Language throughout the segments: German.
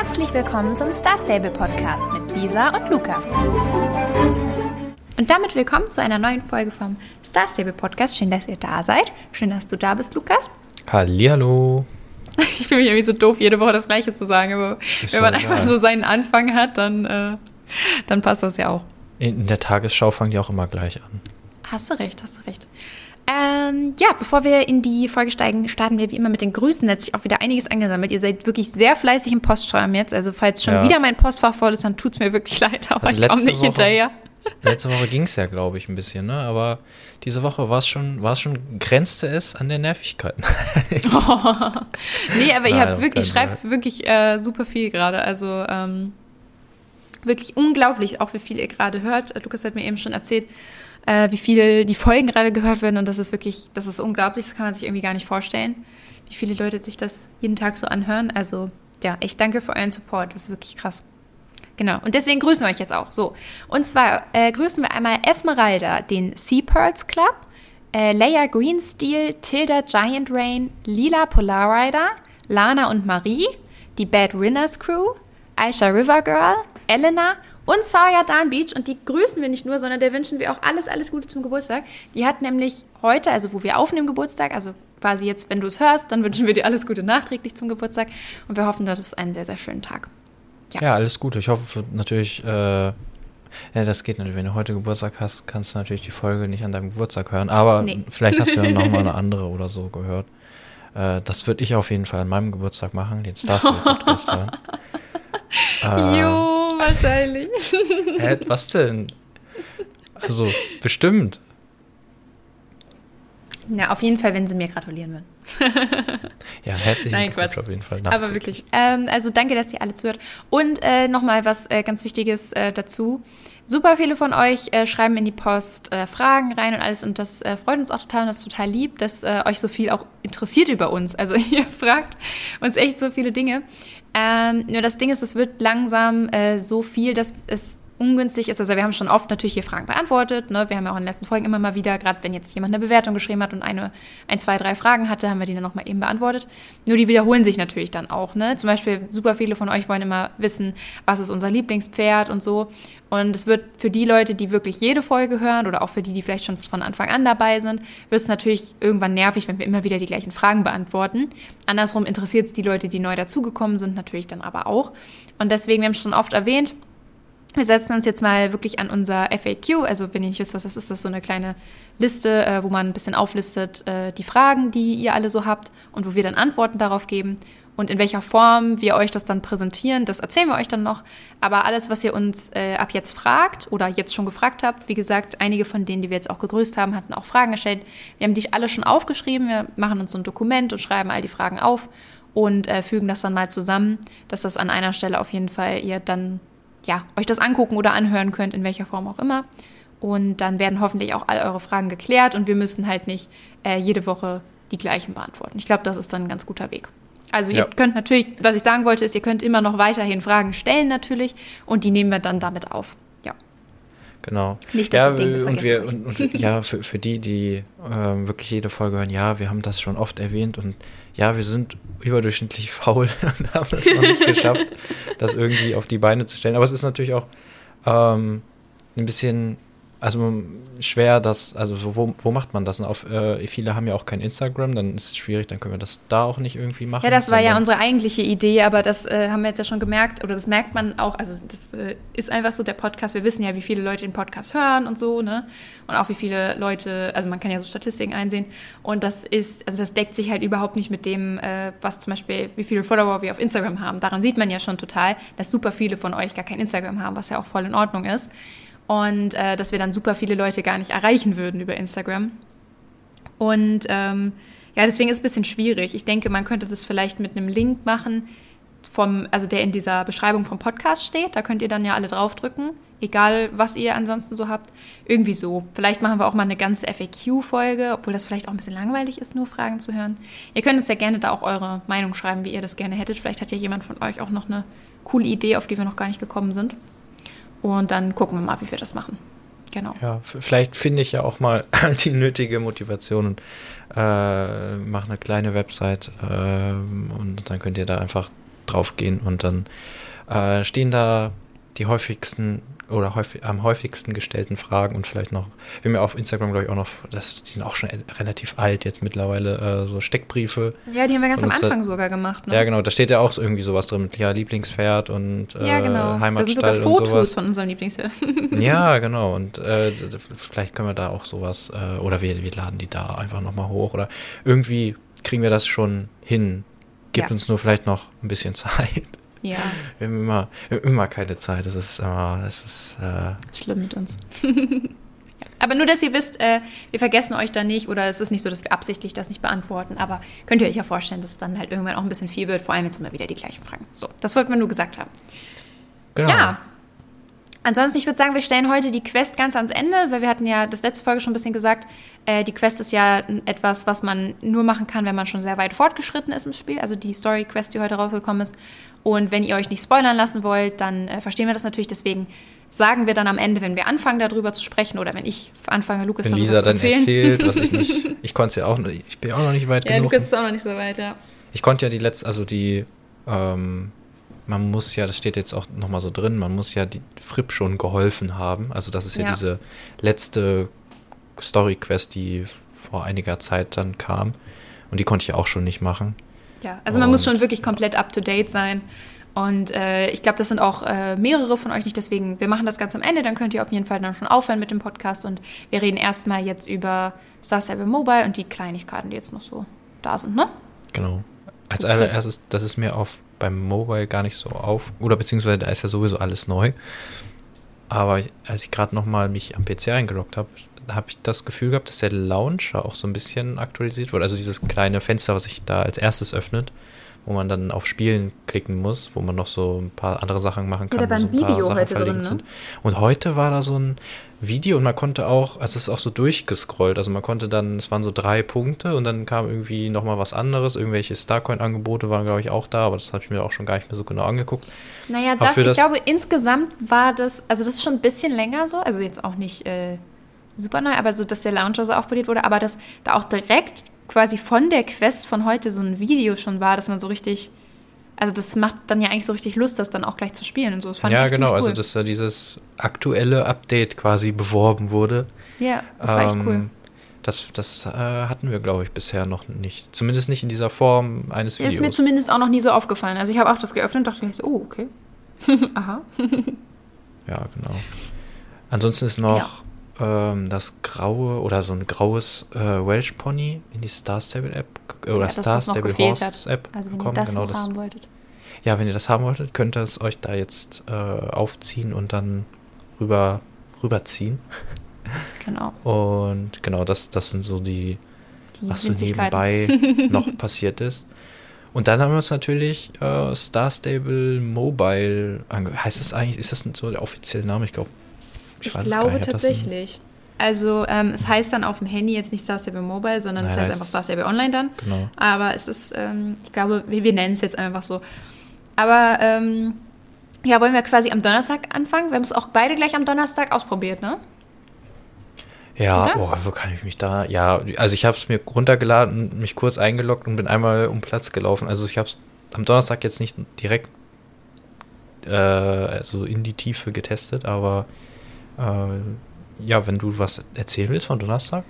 Herzlich willkommen zum Star Stable Podcast mit Lisa und Lukas. Und damit willkommen zu einer neuen Folge vom Star Stable Podcast. Schön, dass ihr da seid. Schön, dass du da bist, Lukas. Hallihallo. Ich fühle mich irgendwie so doof, jede Woche das Gleiche zu sagen, aber Ist wenn man einfach so seinen Anfang hat, dann, äh, dann passt das ja auch. In der Tagesschau fangen die auch immer gleich an. Hast du recht, hast du recht. Ähm, ja, bevor wir in die Folge steigen, starten wir wie immer mit den Grüßen. Da hat sich auch wieder einiges angesammelt. Ihr seid wirklich sehr fleißig im Postschreiben jetzt. Also falls schon Ja. wieder mein Postfach voll ist, dann tut es mir wirklich leid, aber Also ich komme nicht Woche- hinterher. Letzte Woche ging es ja, glaube ich, ein bisschen, ne? Aber diese Woche war es schon, schon, grenzte es an der Nervigkeit. Nee, aber ihr habt wirklich, schreibt wirklich äh, super viel gerade. Also ähm, wirklich unglaublich, auch wie viel ihr gerade hört. Lukas hat mir eben schon erzählt, äh, wie viel die Folgen gerade gehört werden. Und das ist wirklich, das ist unglaublich, das kann man sich irgendwie gar nicht vorstellen, wie viele Leute sich das jeden Tag so anhören. Also ja, echt danke für euren Support. Das ist wirklich krass. Genau. Und deswegen grüßen wir euch jetzt auch. So. Und zwar äh, grüßen wir einmal Esmeralda, den Sea Pearls Club, äh, Leia Greensteel, Tilda Giant Rain, Lila Polar Rider, Lana und Marie, die Bad Winners Crew, Aisha River Girl, Elena und Sawyer Dan Beach. Und die grüßen wir nicht nur, sondern der wünschen wir auch alles, alles Gute zum Geburtstag. Die hat nämlich heute, also wo wir aufnehmen Geburtstag, also quasi jetzt, wenn du es hörst, dann wünschen wir dir alles Gute nachträglich zum Geburtstag. Und wir hoffen, das ist ein sehr, sehr schönen Tag. Ja. Ja, alles Gute. Ich hoffe natürlich, äh, ja, das geht natürlich. Wenn du heute Geburtstag hast, kannst du natürlich die Folge nicht an deinem Geburtstag hören. Aber Nee. vielleicht hast du ja nochmal eine andere oder so gehört. Äh, das würde ich auf jeden Fall an meinem Geburtstag machen, den Stars Podcast hören. Äh, Jo, wahrscheinlich. Hä, was denn? Also, bestimmt. Na, auf jeden Fall, wenn sie mir gratulieren würden. Ja, herzlichen Nein, Glückwunsch Quatsch. auf jeden Fall. Aber wirklich. Ähm, also danke, dass ihr alle zuhört. Und äh, nochmal was äh, ganz Wichtiges äh, dazu. Super viele von euch äh, schreiben in die Post äh, Fragen rein und alles. Und das äh, freut uns auch total und das ist total lieb, dass äh, euch so viel auch interessiert über uns. Also ihr fragt uns echt so viele Dinge. Ähm, nur das Ding ist, es wird langsam äh, so viel, dass es ungünstig ist. Also wir haben schon oft natürlich hier Fragen beantwortet. Ne? Wir haben ja auch in den letzten Folgen immer mal wieder, gerade wenn jetzt jemand eine Bewertung geschrieben hat und eine, ein, zwei, drei Fragen hatte, haben wir die dann nochmal eben beantwortet. Nur die wiederholen sich natürlich dann auch. Ne? Zum Beispiel super viele von euch wollen immer wissen, was ist unser Lieblingspferd und so. Und es wird für die Leute, die wirklich jede Folge hören oder auch für die, die vielleicht schon von Anfang an dabei sind, wird es natürlich irgendwann nervig, wenn wir immer wieder die gleichen Fragen beantworten. Andersrum interessiert es die Leute, die neu dazugekommen sind, natürlich dann aber auch. Und deswegen, wir haben es schon oft erwähnt, wir setzen uns jetzt mal wirklich an unser FAQ. Also, wenn ihr nicht wisst, was das ist, das ist so eine kleine Liste, äh, wo man ein bisschen auflistet äh, die Fragen, die ihr alle so habt und wo wir dann Antworten darauf geben. Und in welcher Form wir euch das dann präsentieren, das erzählen wir euch dann noch. Aber alles, was ihr uns äh, ab jetzt fragt oder jetzt schon gefragt habt, wie gesagt, einige von denen, die wir jetzt auch gegrüßt haben, hatten auch Fragen gestellt. Wir haben die alle schon aufgeschrieben. Wir machen uns so ein Dokument und schreiben all die Fragen auf und äh, fügen das dann mal zusammen, dass das an einer Stelle auf jeden Fall ihr dann ja, euch das angucken oder anhören könnt, in welcher Form auch immer. Und dann werden hoffentlich auch all eure Fragen geklärt und wir müssen halt nicht äh, jede Woche die gleichen beantworten. Ich glaube, das ist dann ein ganz guter Weg. Also Ja. ihr könnt natürlich, was ich sagen wollte, ist, ihr könnt immer noch weiterhin Fragen stellen natürlich und die nehmen wir dann damit auf. Ja. Genau. Nicht, dass ja, wir und wir und, und ja, für, für die, die ähm, wirklich jede Folge hören, ja, wir haben das schon oft erwähnt und ja, wir sind überdurchschnittlich faul und haben es noch nicht geschafft, das irgendwie auf die Beine zu stellen. Aber es ist natürlich auch ähm, ein bisschen, also schwer, das, also so, wo, wo macht man das? Und Auf, äh, viele haben ja auch kein Instagram, dann ist es schwierig, dann können wir das da auch nicht irgendwie machen. Ja, das war ja unsere eigentliche Idee, aber das äh, haben wir jetzt ja schon gemerkt, oder das merkt man auch, also das äh, ist einfach so der Podcast, wir wissen ja, wie viele Leute den Podcast hören und so, ne? Und auch wie viele Leute, also man kann ja so Statistiken einsehen und das ist, also das deckt sich halt überhaupt nicht mit dem, äh, was zum Beispiel, wie viele Follower wir auf Instagram haben. Daran sieht man ja schon total, dass super viele von euch gar kein Instagram haben, was ja auch voll in Ordnung ist. Und äh, dass wir dann super viele Leute gar nicht erreichen würden über Instagram. Und ähm, ja, deswegen ist es ein bisschen schwierig. Ich denke, man könnte das vielleicht mit einem Link machen, vom, also der in dieser Beschreibung vom Podcast steht. Da könnt ihr dann ja alle draufdrücken, egal was ihr ansonsten so habt. Irgendwie so. Vielleicht machen wir auch mal eine ganze FAQ-Folge, obwohl das vielleicht auch ein bisschen langweilig ist, nur Fragen zu hören. Ihr könnt uns ja gerne da auch eure Meinung schreiben, wie ihr das gerne hättet. Vielleicht hat ja jemand von euch auch noch eine coole Idee, auf die wir noch gar nicht gekommen sind. Und dann gucken wir mal, wie wir das machen. Genau. Ja, vielleicht finde ich ja auch mal die nötige Motivation und äh, mache eine kleine Website ähm, und dann könnt ihr da einfach drauf gehen und dann äh, stehen da die häufigsten oder häufig, am häufigsten gestellten Fragen und vielleicht noch, wir haben ja auf Instagram, glaube ich, auch noch, das, die sind auch schon relativ alt jetzt mittlerweile, äh, so Steckbriefe. Ja, die haben wir ganz am Anfang sogar gemacht. Ne? Ja, genau, da steht ja auch irgendwie sowas drin mit ja, Lieblingspferd und äh, ja, genau. Heimatstall da sind sogar Fotos sowas. von unserem Lieblingspferd. ja, genau, und äh, vielleicht können wir da auch sowas, äh, oder wir, wir laden die da einfach nochmal hoch oder irgendwie kriegen wir das schon hin. Gibt ja. uns nur vielleicht noch ein bisschen Zeit. Ja. Wir haben immer, wir haben immer keine Zeit. Das ist immer, das ist äh schlimm mit uns. aber nur, dass ihr wisst, äh, wir vergessen euch da nicht oder es ist nicht so, dass wir absichtlich das nicht beantworten. Aber könnt ihr euch ja vorstellen, dass es dann halt irgendwann auch ein bisschen viel wird, vor allem jetzt immer wieder die gleichen Fragen. So, das wollten wir nur gesagt haben. Genau. Ja, Ansonsten, ich würde sagen, wir stellen heute die Quest ganz ans Ende, weil wir hatten ja das letzte Folge schon ein bisschen gesagt, äh, die Quest ist ja etwas, was man nur machen kann, wenn man schon sehr weit fortgeschritten ist im Spiel, also die Story-Quest, die heute rausgekommen ist. Und wenn ihr euch nicht spoilern lassen wollt, dann äh, verstehen wir das natürlich. Deswegen sagen wir dann am Ende, wenn wir anfangen, darüber zu sprechen, oder wenn ich anfange, Lukas wenn Lisa dann erzählt, was ich nicht, ich konnte es ja auch, ich bin auch noch nicht weit ja, genug. Ja, Lukas ist auch noch nicht so weit, ja. Ich konnte ja die letzte, also die, ähm, man muss ja, das steht jetzt auch nochmal so drin, man muss ja die Fripp schon geholfen haben. Also das ist ja, ja. diese letzte Story-Quest, die vor einiger Zeit dann kam. Und die konnte ich ja auch schon nicht machen. Ja, also man muss schon wirklich komplett up-to-date sein. Und äh, ich glaube, das sind auch äh, mehrere von euch nicht. Deswegen, wir machen das ganz am Ende. Dann könnt ihr auf jeden Fall dann schon aufhören mit dem Podcast. Und wir reden erstmal jetzt über Star Stable Mobile und die Kleinigkeiten, die jetzt noch so da sind, ne? Genau. Als okay. allererstes, das ist mir auf beim Mobile gar nicht so auf. Oder beziehungsweise da ist ja sowieso alles neu. Aber ich, als ich gerade nochmal mich am PC eingeloggt habe, habe ich das Gefühl gehabt, dass der Launcher auch so ein bisschen aktualisiert wurde. Also dieses kleine Fenster, was sich da als erstes öffnet, wo man dann auf Spielen klicken muss, wo man noch so ein paar andere Sachen machen kann, ja, wo so ein Video heute drin, ne? sind. Und heute war da so ein Video und man konnte auch, also es ist auch so durchgescrollt, also man konnte dann, es waren so drei Punkte und dann kam irgendwie nochmal was anderes, irgendwelche Starcoin-Angebote waren, glaube ich, auch da, aber das habe ich mir auch schon gar nicht mehr so genau angeguckt. Naja, das, ich das glaube, insgesamt war das, also das ist schon ein bisschen länger so, also jetzt auch nicht äh, super neu, aber so, dass der Launcher so aufpoliert wurde, aber dass da auch direkt quasi von der Quest von heute so ein Video schon war, dass man so richtig, also das macht dann ja eigentlich so richtig Lust, das dann auch gleich zu spielen und so. Das fand ja, ich genau, also cool. also dass da dieses aktuelle Update quasi beworben wurde. Ja, das war ähm, echt cool. Das, das äh, hatten wir, glaube ich, bisher noch nicht. Zumindest nicht in dieser Form eines Videos. Ist mir zumindest auch noch nie so aufgefallen. Also ich habe auch das geöffnet und dachte so, oh, okay. Aha. ja, genau. Ansonsten ist noch ähm, das graue oder so ein graues äh, Welsh Pony in die Star Stable App äh, oder ja, Star Stable Horse hat. App also wenn kommen. Ihr das genau das haben wolltet. Ja, wenn ihr das haben wolltet, könnt ihr es euch da jetzt äh, aufziehen und dann rüber rüberziehen. Genau. Und genau, das, das sind so die, die was so nebenbei noch passiert ist. Und dann haben wir uns natürlich äh, Star Stable Mobile ange Heißt das eigentlich, ist das so der offizielle Name? Ich glaube, ich, ich glaube tatsächlich. Also ähm, es heißt dann auf dem Handy jetzt nicht Star Stable Mobile, sondern Nein, es heißt einfach Star Stable Online dann. Genau. Aber es ist, ähm, ich glaube, wir, wir nennen es jetzt einfach so. Aber ähm, ja, wollen wir quasi am Donnerstag anfangen? Wir haben es auch beide gleich am Donnerstag ausprobiert, ne? Ja, oh, wo kann ich mich da? Ja, also ich habe es mir runtergeladen, mich kurz eingeloggt und bin einmal um Platz gelaufen. Also ich habe es am Donnerstag jetzt nicht direkt äh, also in die Tiefe getestet, aber äh, ja, wenn du was erzählen willst von Donnerstag.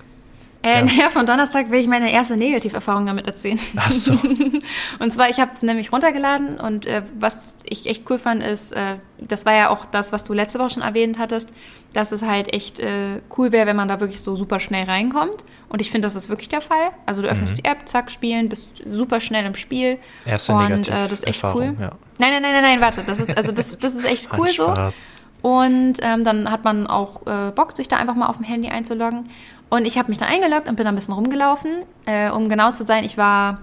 Äh, ja. Naja, von Donnerstag will ich meine erste Negativerfahrung damit erzählen. Ach so. und zwar, ich habe nämlich runtergeladen und äh, was ich echt cool fand, ist, äh, das war ja auch das, was du letzte Woche schon erwähnt hattest, dass es halt echt äh, cool wäre, wenn man da wirklich so super schnell reinkommt. Und ich finde, das ist wirklich der Fall. Also du öffnest mhm. die App, zack, spielen, bist super schnell im Spiel. Erste und äh, das ist echt cool. Ja. Nein, nein, nein, nein, nein, warte. Das ist, also das, das ist echt cool so. Und ähm, dann hat man auch äh, Bock, sich da einfach mal auf dem Handy einzuloggen. Und ich habe mich dann eingeloggt und bin da ein bisschen rumgelaufen. Äh, um genau zu sein, ich war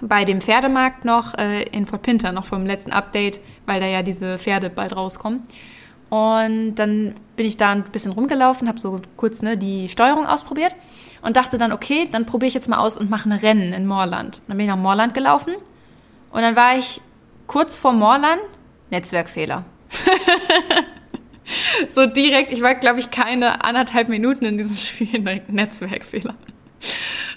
bei dem Pferdemarkt noch äh, in Fort Pinter, noch vom letzten Update, weil da ja diese Pferde bald rauskommen. Und dann bin ich da ein bisschen rumgelaufen, habe so kurz ne, die Steuerung ausprobiert und dachte dann, okay, dann probiere ich jetzt mal aus und mache ein Rennen in Moorland. Dann bin ich nach Moorland gelaufen und dann war ich kurz vor Moorland, Netzwerkfehler. so direkt, ich war, glaube ich, keine anderthalb Minuten in diesem Spiel, Netzwerkfehler.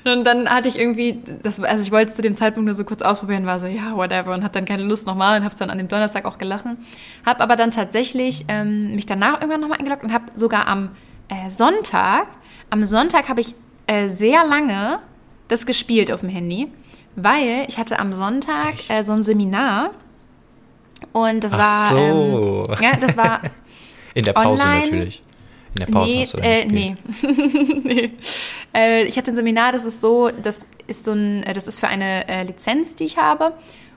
Und dann hatte ich irgendwie, das, also ich wollte es zu dem Zeitpunkt nur so kurz ausprobieren, war so, ja, whatever, und hatte dann keine Lust nochmal und habe es dann an dem Donnerstag auch gelachen. Habe aber dann tatsächlich ähm, mich danach irgendwann nochmal eingeloggt und habe sogar am äh, Sonntag, am Sonntag habe ich äh, sehr lange das gespielt auf dem Handy, weil ich hatte am Sonntag äh, so ein Seminar und das Ach war, so. ähm, ja, das war In der Pause online. natürlich. In der Pause nee, hast du äh, nee. nee. Äh, ich hatte ein Seminar, das ist so, das ist so ein, äh, das ist für eine äh, Lizenz, die ich habe.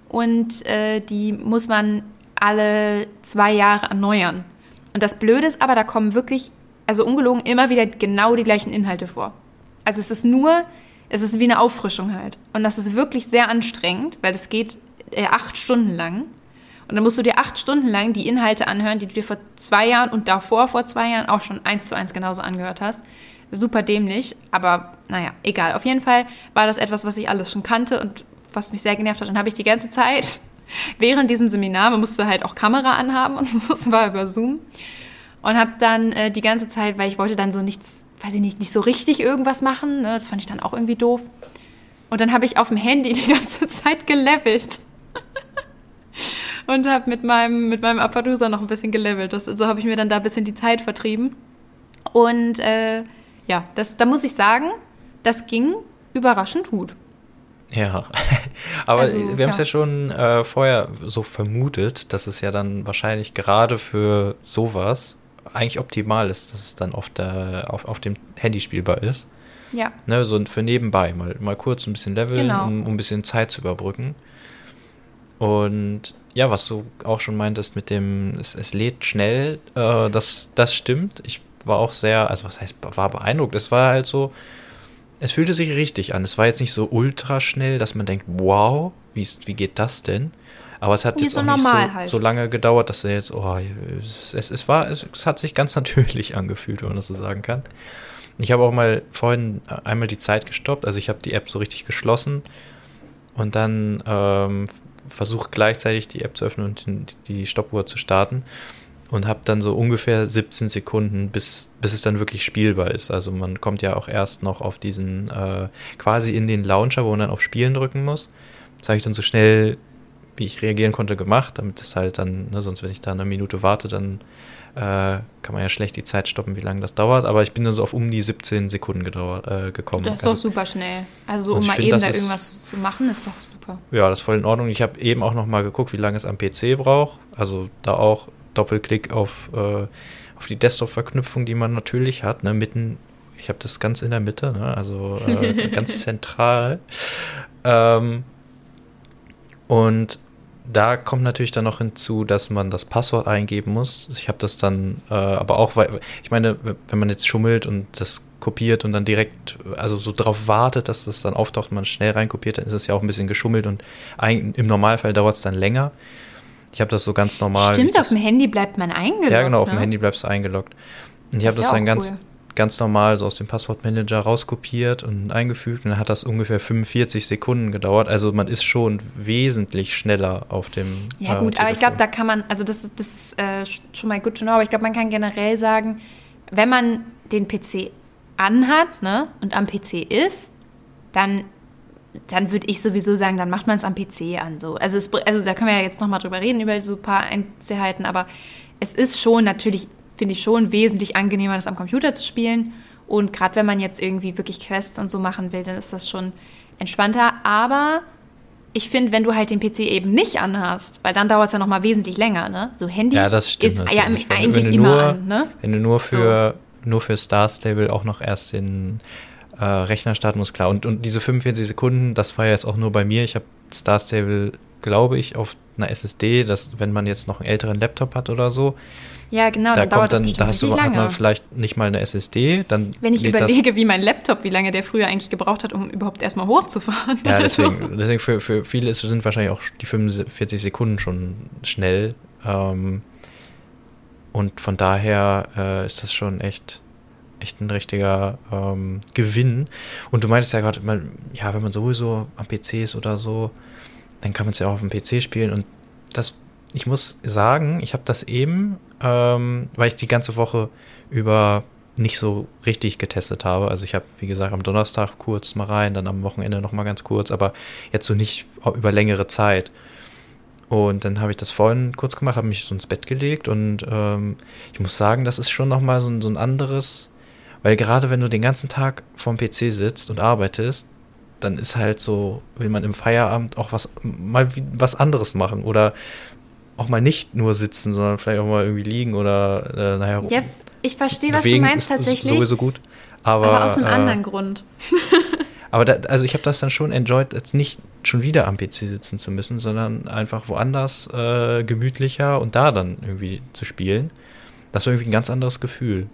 Und äh, die muss man alle zwei Jahre erneuern. Und das Blöde ist aber, da kommen wirklich, also ungelogen, immer wieder genau die gleichen Inhalte vor. Also es ist nur, es ist wie eine Auffrischung halt. Und das ist wirklich sehr anstrengend, weil das geht äh, acht Stunden lang. Und dann musst du dir acht Stunden lang die Inhalte anhören, die du dir vor zwei Jahren und davor vor zwei Jahren auch schon eins zu eins genauso angehört hast. Super dämlich, aber naja, egal. Auf jeden Fall war das etwas, was ich alles schon kannte und was mich sehr genervt hat. Dann habe ich die ganze Zeit während diesem Seminar, man musste halt auch Kamera anhaben und so, das war über Zoom. Und habe dann äh, die ganze Zeit, weil ich wollte dann so nichts, weiß ich nicht, nicht so richtig irgendwas machen. Ne? Das fand ich dann auch irgendwie doof. Und dann habe ich auf dem Handy die ganze Zeit gelevelt. Und habe mit meinem, mit meinem Appadusa noch ein bisschen gelevelt. Das, so habe ich mir dann da ein bisschen die Zeit vertrieben. Und äh, ja, das, da muss ich sagen, das ging überraschend gut. Ja, aber Also, wir haben es ja. ja schon äh, vorher so vermutet, dass es ja dann wahrscheinlich gerade für sowas eigentlich optimal ist, dass es dann auf, der, auf, auf dem Handy spielbar ist. Ja. Ne, so für nebenbei, mal, mal kurz ein bisschen leveln, Genau. um, um ein bisschen Zeit zu überbrücken. Und ja, was du auch schon meintest mit dem, es, es lädt schnell, äh, das, das stimmt. Ich war auch sehr, also was heißt, war beeindruckt. Es war halt so, es fühlte sich richtig an. Es war jetzt nicht so ultra schnell, dass man denkt, wow, wie, ist, wie geht das denn? Aber es hat jetzt so auch nicht so, halt. so lange gedauert, dass er jetzt, oh, es, es, es war, es, es hat sich ganz natürlich angefühlt, wenn man das so sagen kann. Ich habe auch mal vorhin einmal die Zeit gestoppt, also ich habe die App so richtig geschlossen und dann ähm, versucht gleichzeitig die App zu öffnen und die Stoppuhr zu starten und habe dann so ungefähr 17 Sekunden, bis, bis es dann wirklich spielbar ist. Also man kommt ja auch erst noch auf diesen, äh, quasi in den Launcher, wo man dann auf Spielen drücken muss. Das habe ich dann so schnell, wie ich reagieren konnte, gemacht, damit es halt dann, ne, sonst wenn ich da eine Minute warte, dann äh, kann man ja schlecht die Zeit stoppen, wie lange das dauert. Aber ich bin dann so auf um die 17 Sekunden gedauert, äh, gekommen. Das ist Also- doch super schnell. Also um mal find, eben da ist- irgendwas zu machen, ist doch super. Ja, das ist voll in Ordnung. Ich habe eben auch noch mal geguckt, wie lange es am PC braucht. Also da auch Doppelklick auf, äh, auf die Desktop-Verknüpfung, die man natürlich hat. Ne? Mitten, ich habe das ganz in der Mitte, ne? also äh, ganz zentral. Ähm, und da kommt natürlich dann noch hinzu, dass man das Passwort eingeben muss. Ich habe das dann, äh, aber auch, weil, ich meine, wenn man jetzt schummelt und das kopiert und dann direkt, also so drauf wartet, dass das dann auftaucht und man schnell reinkopiert, dann ist es ja auch ein bisschen geschummelt und ein, im Normalfall dauert es dann länger. Ich habe das so ganz normal. Stimmt, auf dem Handy bleibt man eingeloggt. Ja, genau, auf dem ne? Handy bleibst du eingeloggt. Und ich habe Das ja dann ganz, cool. Ganz normal so aus dem Passwortmanager rauskopiert und eingefügt und dann hat das ungefähr 45 Sekunden gedauert. Also man ist schon wesentlich schneller auf dem. Ja äh, gut, aber ich glaube, da kann man, also das, das ist äh, schon mal good to know, aber ich glaube, man kann generell sagen, wenn man den PC anhat ne, und am PC ist, dann, dann würde ich sowieso sagen, dann macht man es am PC an. So. Also, es, also da können wir ja jetzt nochmal drüber reden, über so ein paar Einzelheiten, aber es ist schon natürlich, finde ich schon wesentlich angenehmer, das am Computer zu spielen. Und gerade wenn man jetzt irgendwie wirklich Quests und so machen will, dann ist das schon entspannter. Aber ich finde, wenn du halt den PC eben nicht anhast, weil dann dauert es ja noch mal wesentlich länger, ne? So Handy Ja, das stimmt ist ja. Wenn- eigentlich wenn du immer nur, an, ne? Wenn du nur für, nur für Star Stable auch noch erst den äh, Rechner starten musst, klar. Und, und diese 45 Sekunden, das war jetzt auch nur bei mir. Ich habe Star Stable, glaube ich, auf einer SSD, dass wenn man jetzt noch einen älteren Laptop hat oder so, Ja, genau, da dann dauert kommt das dann, bestimmt da hast du, hat man vielleicht nicht mal eine SSD, dann Wenn ich das- überlege, wie mein Laptop, wie lange der früher eigentlich gebraucht hat, um überhaupt erstmal hochzufahren. Ja, Also, deswegen, deswegen für, für viele ist, sind wahrscheinlich auch die 45 Sekunden schon schnell. Ähm, und von daher äh, ist das schon echt, echt ein richtiger ähm, Gewinn. Und du meintest ja gerade, ja, wenn man sowieso am PC ist oder so, dann kann man es ja auch auf dem PC spielen. Und das, ich muss sagen, ich habe das eben, ähm, weil ich die ganze Woche über nicht so richtig getestet habe. Also ich habe, wie gesagt, am Donnerstag kurz mal rein, dann am Wochenende noch mal ganz kurz, aber jetzt so nicht über längere Zeit. Und dann habe ich das vorhin kurz gemacht, habe mich so ins Bett gelegt und ähm, ich muss sagen, das ist schon noch mal so, so ein anderes, weil gerade wenn du den ganzen Tag vorm PC sitzt und arbeitest, dann ist halt so, will man im Feierabend auch was mal was anderes machen oder auch mal nicht nur sitzen, sondern vielleicht auch mal irgendwie liegen oder äh, naja. Ja, ich verstehe, was du meinst tatsächlich. Sowieso gut. Aber, aber aus einem äh, anderen Grund. aber da, also ich habe das dann schon enjoyed, jetzt nicht schon wieder am PC sitzen zu müssen, sondern einfach woanders äh, gemütlicher und da dann irgendwie zu spielen. Das war irgendwie ein ganz anderes Gefühl.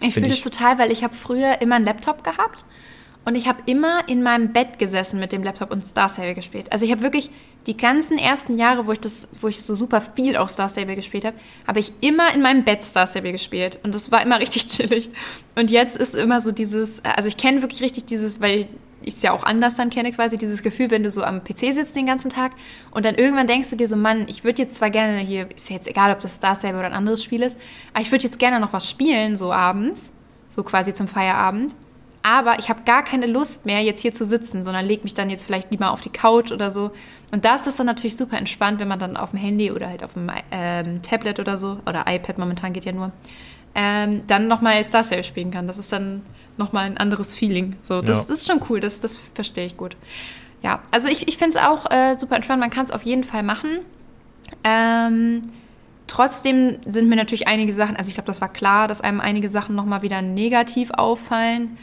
Ich fühle das total, weil ich habe früher immer einen Laptop gehabt und ich habe immer in meinem Bett gesessen mit dem Laptop und Star Stable gespielt. Also ich habe wirklich die ganzen ersten Jahre, wo ich das, wo ich so super viel auch Star Stable gespielt habe, habe ich immer in meinem Bett Star Stable gespielt und das war immer richtig chillig. Und jetzt ist immer so dieses, also ich kenne wirklich richtig dieses, weil ich es ja auch anders dann kenne quasi, dieses Gefühl, wenn du so am PC sitzt den ganzen Tag und dann irgendwann denkst du dir so, Mann, ich würde jetzt zwar gerne hier, ist ja jetzt egal, ob das Star Stable oder ein anderes Spiel ist, aber ich würde jetzt gerne noch was spielen, so abends, so quasi zum Feierabend. Aber ich habe gar keine Lust mehr, jetzt hier zu sitzen, sondern leg mich dann jetzt vielleicht lieber auf die Couch oder so. Und da ist das dann natürlich super entspannt, wenn man dann auf dem Handy oder halt auf dem ähm, Tablet oder so, oder iPad momentan geht ja nur, ähm, dann nochmal Star Stable spielen kann. Das ist dann nochmal ein anderes Feeling. So, das, ja. das ist schon cool, das, das verstehe ich gut. Ja, also ich, ich finde es auch äh, super entspannt, man kann es auf jeden Fall machen. Ähm, trotzdem sind mir natürlich einige Sachen, also ich glaube, das war klar, dass einem einige Sachen nochmal wieder negativ auffallen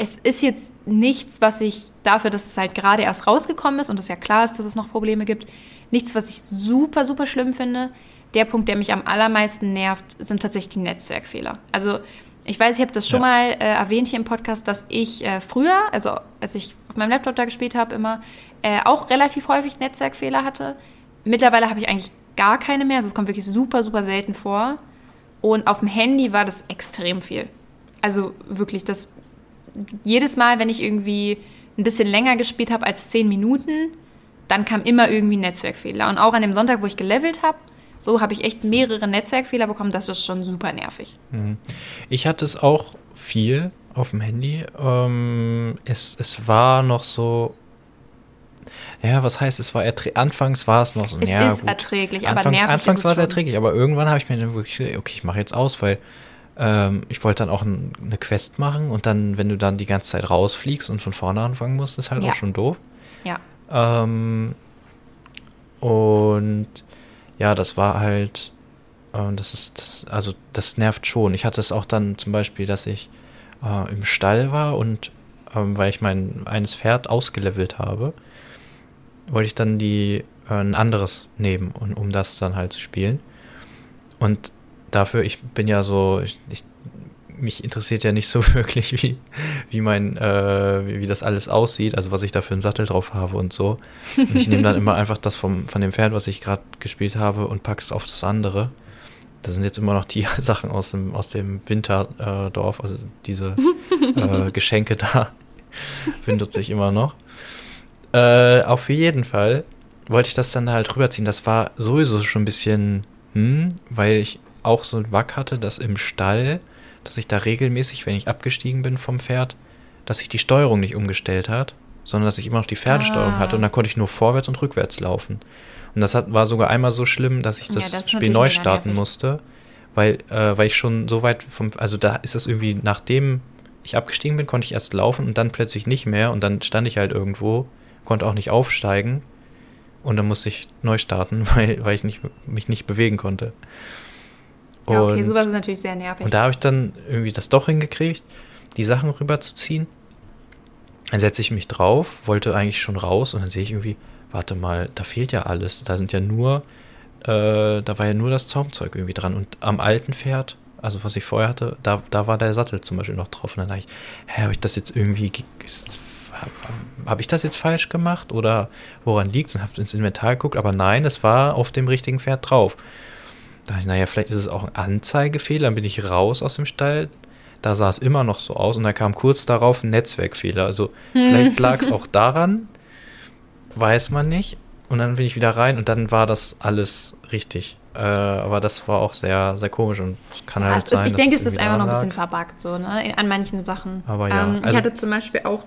es ist jetzt nichts, was ich dafür, dass es halt gerade erst rausgekommen ist und es ja klar ist, dass es noch Probleme gibt, nichts, was ich super, super schlimm finde. Der Punkt, der mich am allermeisten nervt, sind tatsächlich die Netzwerkfehler. Also ich weiß, ich habe das schon ja. mal äh, erwähnt hier im Podcast, dass ich äh, früher, also als ich auf meinem Laptop da gespielt habe, immer äh, auch relativ häufig Netzwerkfehler hatte. Mittlerweile habe ich eigentlich gar keine mehr. Also es kommt wirklich super, super selten vor. Und auf dem Handy war das extrem viel. Also wirklich, das jedes Mal, wenn ich irgendwie ein bisschen länger gespielt habe als zehn Minuten, dann kam immer irgendwie ein Netzwerkfehler. Und auch an dem Sonntag, wo ich gelevelt habe, so habe ich echt mehrere Netzwerkfehler bekommen. Das ist schon super nervig. Mhm. Ich hatte es auch viel auf dem Handy. Ähm, es, es war noch so. Ja, was heißt, es war anfangs war es noch so. Es ja, ist gut. erträglich, anfangs, aber nervig Anfangs war es erträglich, aber irgendwann habe ich mir dann wirklich, okay, ich mache jetzt aus, weil ähm, ich wollte dann auch ein, eine Quest machen und dann, wenn du dann die ganze Zeit rausfliegst und von vorne anfangen musst, ist halt ja. auch schon doof. Ja. Ähm, und ja, das war halt, äh, das ist, das, also das nervt schon. Ich hatte es auch dann zum Beispiel, dass ich äh, im Stall war und ähm, weil ich mein eines Pferd ausgelevelt habe, wollte ich dann die äh, ein anderes nehmen, und, um das dann halt zu spielen. Und dafür, ich bin ja so, ich, ich, mich interessiert ja nicht so wirklich, wie, wie mein, äh, wie, wie, das alles aussieht, also was ich da für einen Sattel drauf habe und so. Und ich nehme dann immer einfach das vom, von dem Pferd, was ich gerade gespielt habe, und packe es auf das andere. Da sind jetzt immer noch die Sachen aus dem, aus dem Winterdorf, also diese äh, Geschenke da benutze ich immer noch. Äh, auf jeden Fall wollte ich das dann halt rüberziehen. Das war sowieso schon ein bisschen, hm, weil ich auch so ein Wack hatte, dass im Stall, dass ich da regelmäßig, wenn ich abgestiegen bin vom Pferd, dass sich die Steuerung nicht umgestellt hat, sondern dass ich immer noch die Pferdesteuerung ah. hatte und dann konnte ich nur vorwärts und rückwärts laufen. Und das hat, war sogar einmal so schlimm, dass ich das, ja, das Spiel neu starten musste, weil, äh, weil ich schon so weit vom, also da ist es irgendwie, nachdem ich abgestiegen bin, konnte ich erst laufen und dann plötzlich nicht mehr und dann stand ich halt irgendwo, konnte auch nicht aufsteigen und dann musste ich neu starten, weil, weil ich nicht, mich nicht bewegen konnte. Ja, okay, sowas ist natürlich sehr nervig. Und da habe ich dann irgendwie das doch hingekriegt, die Sachen rüberzuziehen. Dann setze ich mich drauf, wollte eigentlich schon raus und dann sehe ich irgendwie, warte mal, da fehlt ja alles. Da sind ja nur, äh, da war ja nur das Zaumzeug irgendwie dran. Und am alten Pferd, also was ich vorher hatte, da, da war der Sattel zum Beispiel noch drauf. Und dann dachte ich, hä, habe ich das jetzt irgendwie, habe hab ich das jetzt falsch gemacht oder woran liegt es? Und habe ins Inventar geguckt, aber nein, es war auf dem richtigen Pferd drauf. Da dachte ich, naja, vielleicht ist es auch ein Anzeigefehler. Dann bin ich raus aus dem Stall. Da sah es immer noch so aus und da kam kurz darauf ein Netzwerkfehler. Also vielleicht lag es auch daran, weiß man nicht. Und dann bin ich wieder rein und dann war das alles richtig. Äh, aber das war auch sehr, sehr komisch und kann halt also, sein. Ich denke, es ist einfach noch ein bisschen verbuggt, so, ne? An manchen Sachen. Aber ja, Ähm, ich also- hatte zum Beispiel auch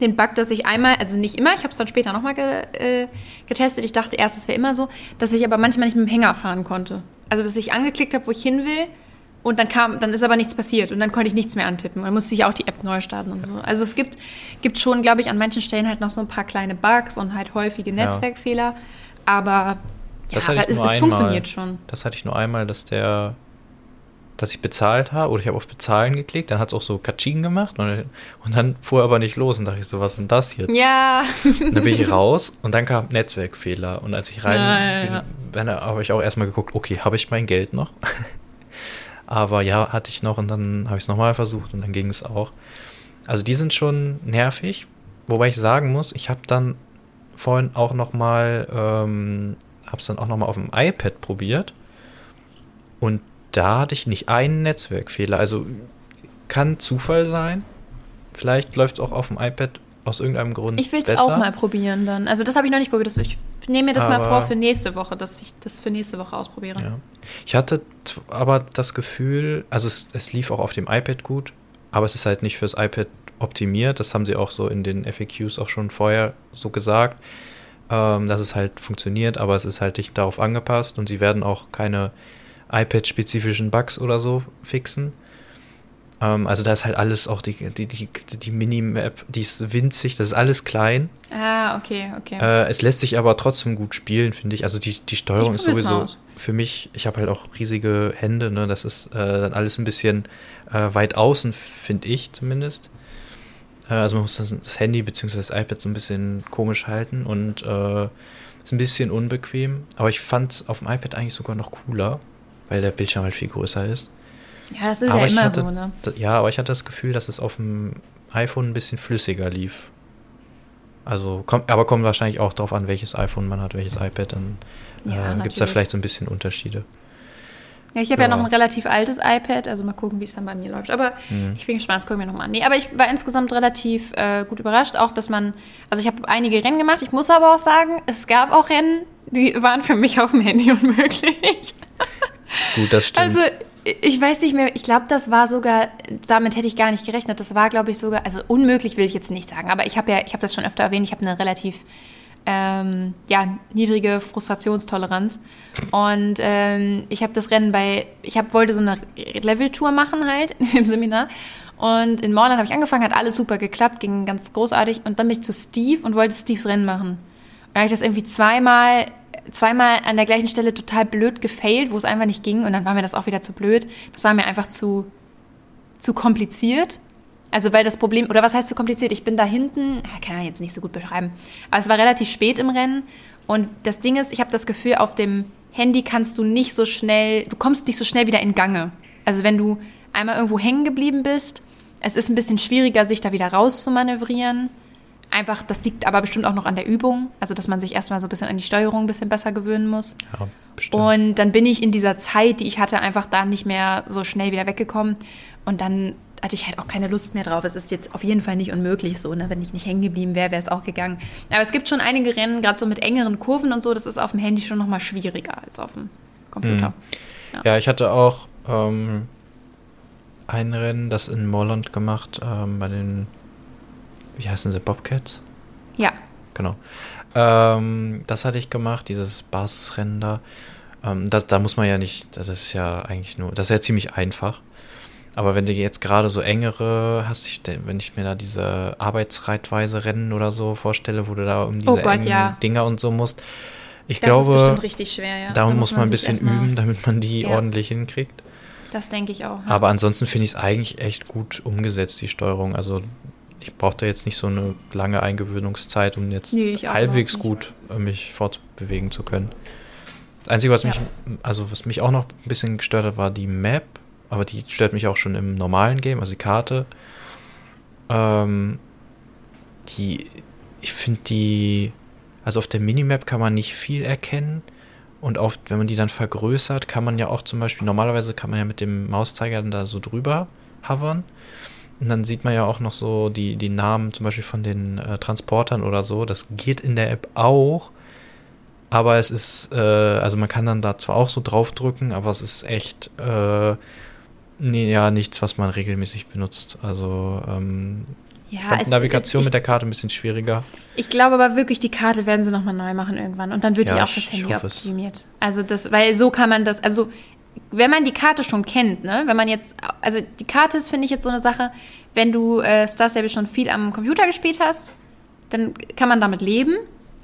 den Bug, dass ich einmal, also nicht immer, ich habe es dann später nochmal ge, äh, getestet. Ich dachte erst, es wäre immer so, dass ich aber manchmal nicht mit dem Hänger fahren konnte. Also, dass ich angeklickt habe, wo ich hin will. Und dann kam, dann ist aber nichts passiert und dann konnte ich nichts mehr antippen. Und dann musste ich auch die App neu starten und so. Also es gibt, gibt schon, glaube ich, an manchen Stellen halt noch so ein paar kleine Bugs und halt häufige Ja. Netzwerkfehler. Aber ja, Das hatte aber es, es funktioniert schon. Das hatte ich nur einmal, dass der, dass ich bezahlt habe oder ich habe auf Bezahlen geklickt, dann hat es auch so Katsching gemacht und, und dann fuhr er aber nicht los und dachte ich so, was ist denn das jetzt? Ja, Und dann bin ich raus und dann kam Netzwerkfehler und als ich rein ja, bin, ja. dann habe ich auch erstmal geguckt, okay, habe ich mein Geld noch? aber ja, hatte ich noch und dann habe ich es nochmal versucht und dann ging es auch. Also die sind schon nervig, wobei ich sagen muss, ich habe dann vorhin auch nochmal, ähm, habe es dann auch nochmal auf dem iPad probiert und da hatte ich nicht einen Netzwerkfehler. Also kann Zufall sein. Vielleicht läuft es auch auf dem iPad aus irgendeinem Grund ich will es auch mal probieren dann. Also das habe ich noch nicht probiert. Das, ich nehme mir das mal Aber- vor für nächste Woche, dass ich das für nächste Woche ausprobiere. Ja. Ich hatte aber das Gefühl, also es, es lief auch auf dem iPad gut, aber es ist halt nicht fürs iPad optimiert. Das haben sie auch so in den FAQs auch schon vorher so gesagt, ähm, dass es halt funktioniert, aber es ist halt nicht darauf angepasst und sie werden auch keine iPad-spezifischen Bugs oder so fixen. Ähm, also da ist halt alles, auch die, die, die, die Minimap, die ist winzig, das ist alles klein. Ah, okay, okay. Äh, es lässt sich aber trotzdem gut spielen, finde ich. Also die, die Steuerung ist sowieso für mich, ich habe halt auch riesige Hände, ne? Das ist äh, dann alles ein bisschen äh, weit außen, finde ich zumindest. Äh, also man muss das, das Handy bzw. das iPad so ein bisschen komisch halten und äh, ist ein bisschen unbequem. Aber ich fand es auf dem iPad eigentlich sogar noch cooler, weil der Bildschirm halt viel größer ist. ja, das ist aber ja immer hatte- so, ne? Ja, aber ich hatte das Gefühl, dass es auf dem iPhone ein bisschen flüssiger lief. Also, kommt, aber kommt wahrscheinlich auch darauf an, welches iPhone man hat, welches iPad, dann Ja, äh, gibt es da vielleicht so ein bisschen Unterschiede. Ja, ich habe ja. Ja. noch ein relativ altes iPad, also mal gucken, wie es dann bei mir läuft. Aber Mhm. ich bin gespannt, das gucken wir nochmal an. Nee, aber ich war insgesamt relativ äh, gut überrascht, auch dass man, also ich habe einige Rennen gemacht, ich muss aber auch sagen, es gab auch Rennen, die waren für mich auf dem Handy unmöglich. Gut, das stimmt. Also ich weiß nicht mehr, ich glaube, das war sogar, damit hätte ich gar nicht gerechnet. Das war, glaube ich, sogar, also unmöglich will ich jetzt nicht sagen, aber ich habe ja, ich habe das schon öfter erwähnt, ich habe eine relativ ähm, ja, niedrige Frustrationstoleranz. Und ähm, ich habe das Rennen bei, ich hab, wollte so eine Leveltour machen halt im Seminar. Und in Morland habe ich angefangen, hat alles super geklappt, ging ganz großartig. Und dann bin ich zu Steve und wollte Steves Rennen machen. Und dann habe ich das irgendwie zweimal, zweimal an der gleichen Stelle total blöd gefailt, wo es einfach nicht ging. Und dann war mir das auch wieder zu blöd. Das war mir einfach zu, zu kompliziert. Also weil das Problem, oder was heißt zu kompliziert? Ich bin da hinten, kann man jetzt nicht so gut beschreiben, aber es war relativ spät im Rennen und das Ding ist, ich habe das Gefühl, auf dem Handy kannst du nicht so schnell, du kommst nicht so schnell wieder in Gange. Also wenn du einmal irgendwo hängen geblieben bist, es ist ein bisschen schwieriger, sich da wieder rauszumanövrieren. Einfach, das liegt aber bestimmt auch noch an der Übung, also dass man sich erstmal so ein bisschen an die Steuerung ein bisschen besser gewöhnen muss. ja, bestimmt. Und dann bin ich in dieser Zeit, die ich hatte, einfach da nicht mehr so schnell wieder weggekommen. Und dann hatte ich halt auch keine Lust mehr drauf. Es ist jetzt auf jeden Fall nicht unmöglich so, ne? Wenn ich nicht hängen geblieben wäre, wäre es auch gegangen. Aber es gibt schon einige Rennen, gerade so mit engeren Kurven und so, das ist auf dem Handy schon nochmal schwieriger als auf dem Computer. Mhm. Ja, ich hatte auch ähm, ein Rennen, das in Morland gemacht, ähm, bei den, wie heißen sie, Bobcats? Ja. Genau. Ähm, das hatte ich gemacht, dieses Basisrennen da. Ähm, das, da muss man ja nicht, das ist ja eigentlich nur, das ist ja ziemlich einfach. Aber wenn du jetzt gerade so engere hast, ich, wenn ich mir da diese Arbeitsreitweise Rennen oder so vorstelle, wo du da um diese Oh Gott, engen ja. Dinger und so musst, ich Das ist bestimmt glaube, richtig schwer, ja. da muss man ein bisschen üben, damit man die Ja. ordentlich hinkriegt. Das denke ich auch. ja. Aber ansonsten finde ich es eigentlich echt gut umgesetzt, die Steuerung. Also ich brauche da jetzt nicht so eine lange Eingewöhnungszeit, um jetzt Nee, halbwegs gut äh, mich fortbewegen zu können. Das Einzige, was mich, Ja. also was mich auch noch ein bisschen gestört hat, war die Map, aber die stört mich auch schon im normalen Game, also die Karte. Ähm, die, ich finde die, also auf der Minimap kann man nicht viel erkennen. Und oft, wenn man die dann vergrößert, kann man ja auch zum Beispiel, normalerweise kann man ja mit dem Mauszeiger dann da so drüber hovern. Und dann sieht man ja auch noch so die, die Namen zum Beispiel von den äh, Transportern oder so. Das geht in der App auch. Aber es ist, äh, also man kann dann da zwar auch so draufdrücken, aber es ist echt, äh, nee, ja, nichts, was man regelmäßig benutzt. Also, ähm, Ja, ich fand Navigation ich, mit der Karte ein bisschen schwieriger. Ich glaube aber wirklich, die Karte werden sie nochmal neu machen irgendwann. Und dann wird Ja, die auch fürs Handy optimiert. Also das, weil so kann man das, also wenn man die Karte schon kennt, ne, wenn man jetzt, also die Karte ist, finde ich, jetzt so eine Sache, wenn du äh, Star Stable schon viel am Computer gespielt hast, dann kann man damit leben.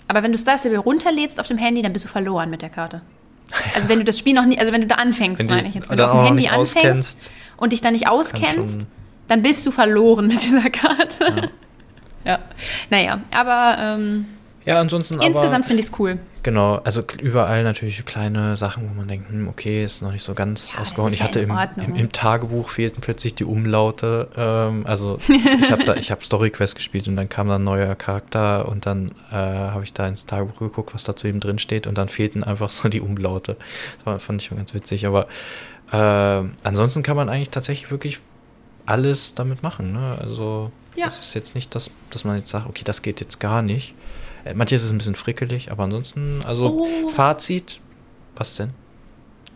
Aber wenn du Star Stable runterlädst auf dem Handy, dann bist du verloren mit der Karte. Also wenn du das Spiel noch nie, also wenn du da anfängst, meine ich jetzt, wenn du auf dem Handy anfängst und dich da nicht auskennst, dann bist du verloren mit dieser Karte. Ja. Naja, aber ähm, Ja, ansonsten insgesamt finde ich es cool. Genau, also überall natürlich kleine Sachen, wo man denkt, hm, okay, ist noch nicht so ganz Ja, ausgehauen. Ich ja hatte im, im, im Tagebuch fehlten plötzlich die Umlaute. Ähm, also ich habe habe Story Quest gespielt und dann kam da ein neuer Charakter und dann äh, habe ich da ins Tagebuch geguckt, was da zu ihm drin steht und dann fehlten einfach so die Umlaute. Das war, fand ich schon ganz witzig. Aber äh, ansonsten kann man eigentlich tatsächlich wirklich alles damit machen. Ne? Also Ja. es ist jetzt nicht, dass, dass man jetzt sagt, okay, das geht jetzt gar nicht. Äh, Manches ist ein bisschen frickelig, aber ansonsten, also Oh. Fazit, was denn?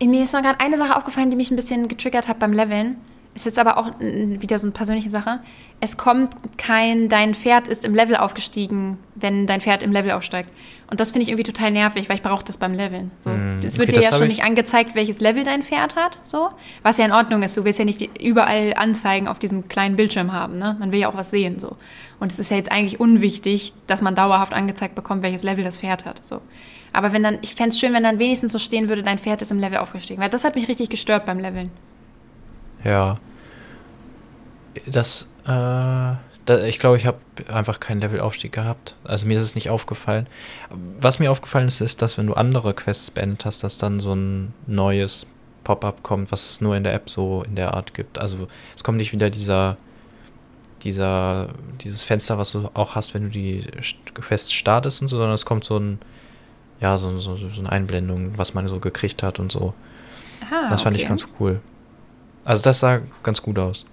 Mir ist noch gerade eine Sache aufgefallen, die mich ein bisschen getriggert hat beim Leveln. Ist jetzt aber auch mm, wieder so eine persönliche Sache. Es kommt kein, dein Pferd ist im Level aufgestiegen, wenn dein Pferd im Level aufsteigt. Und das finde ich irgendwie total nervig, weil ich brauche das beim Leveln. So. Mm, Es wird okay, dir ja schon ich- nicht angezeigt, welches Level dein Pferd hat. So. Was ja in Ordnung ist. Du willst ja nicht überall Anzeigen auf diesem kleinen Bildschirm haben. Ne? Man will ja auch was sehen. So. Und es ist ja jetzt eigentlich unwichtig, dass man dauerhaft angezeigt bekommt, welches Level das Pferd hat. So. Aber wenn dann, ich fände es schön, wenn dann wenigstens so stehen würde, dein Pferd ist im Level aufgestiegen. Weil das hat mich richtig gestört beim Leveln. Ja. Das, äh, da, ich glaube, ich habe einfach keinen Levelaufstieg gehabt. Also mir ist es nicht aufgefallen. Was mir aufgefallen ist, ist, dass wenn du andere Quests beendet hast, dass dann so ein neues Pop-up kommt, was es nur in der App so in der Art gibt. Also es kommt nicht wieder dieser, dieser, dieses Fenster, was du auch hast, wenn du die St- Quest startest und so, sondern es kommt so ein, ja, so, so, so eine Einblendung, was man so gekriegt hat und so. Ah, Das fand ich okay. ganz cool. Also das sah ganz gut aus.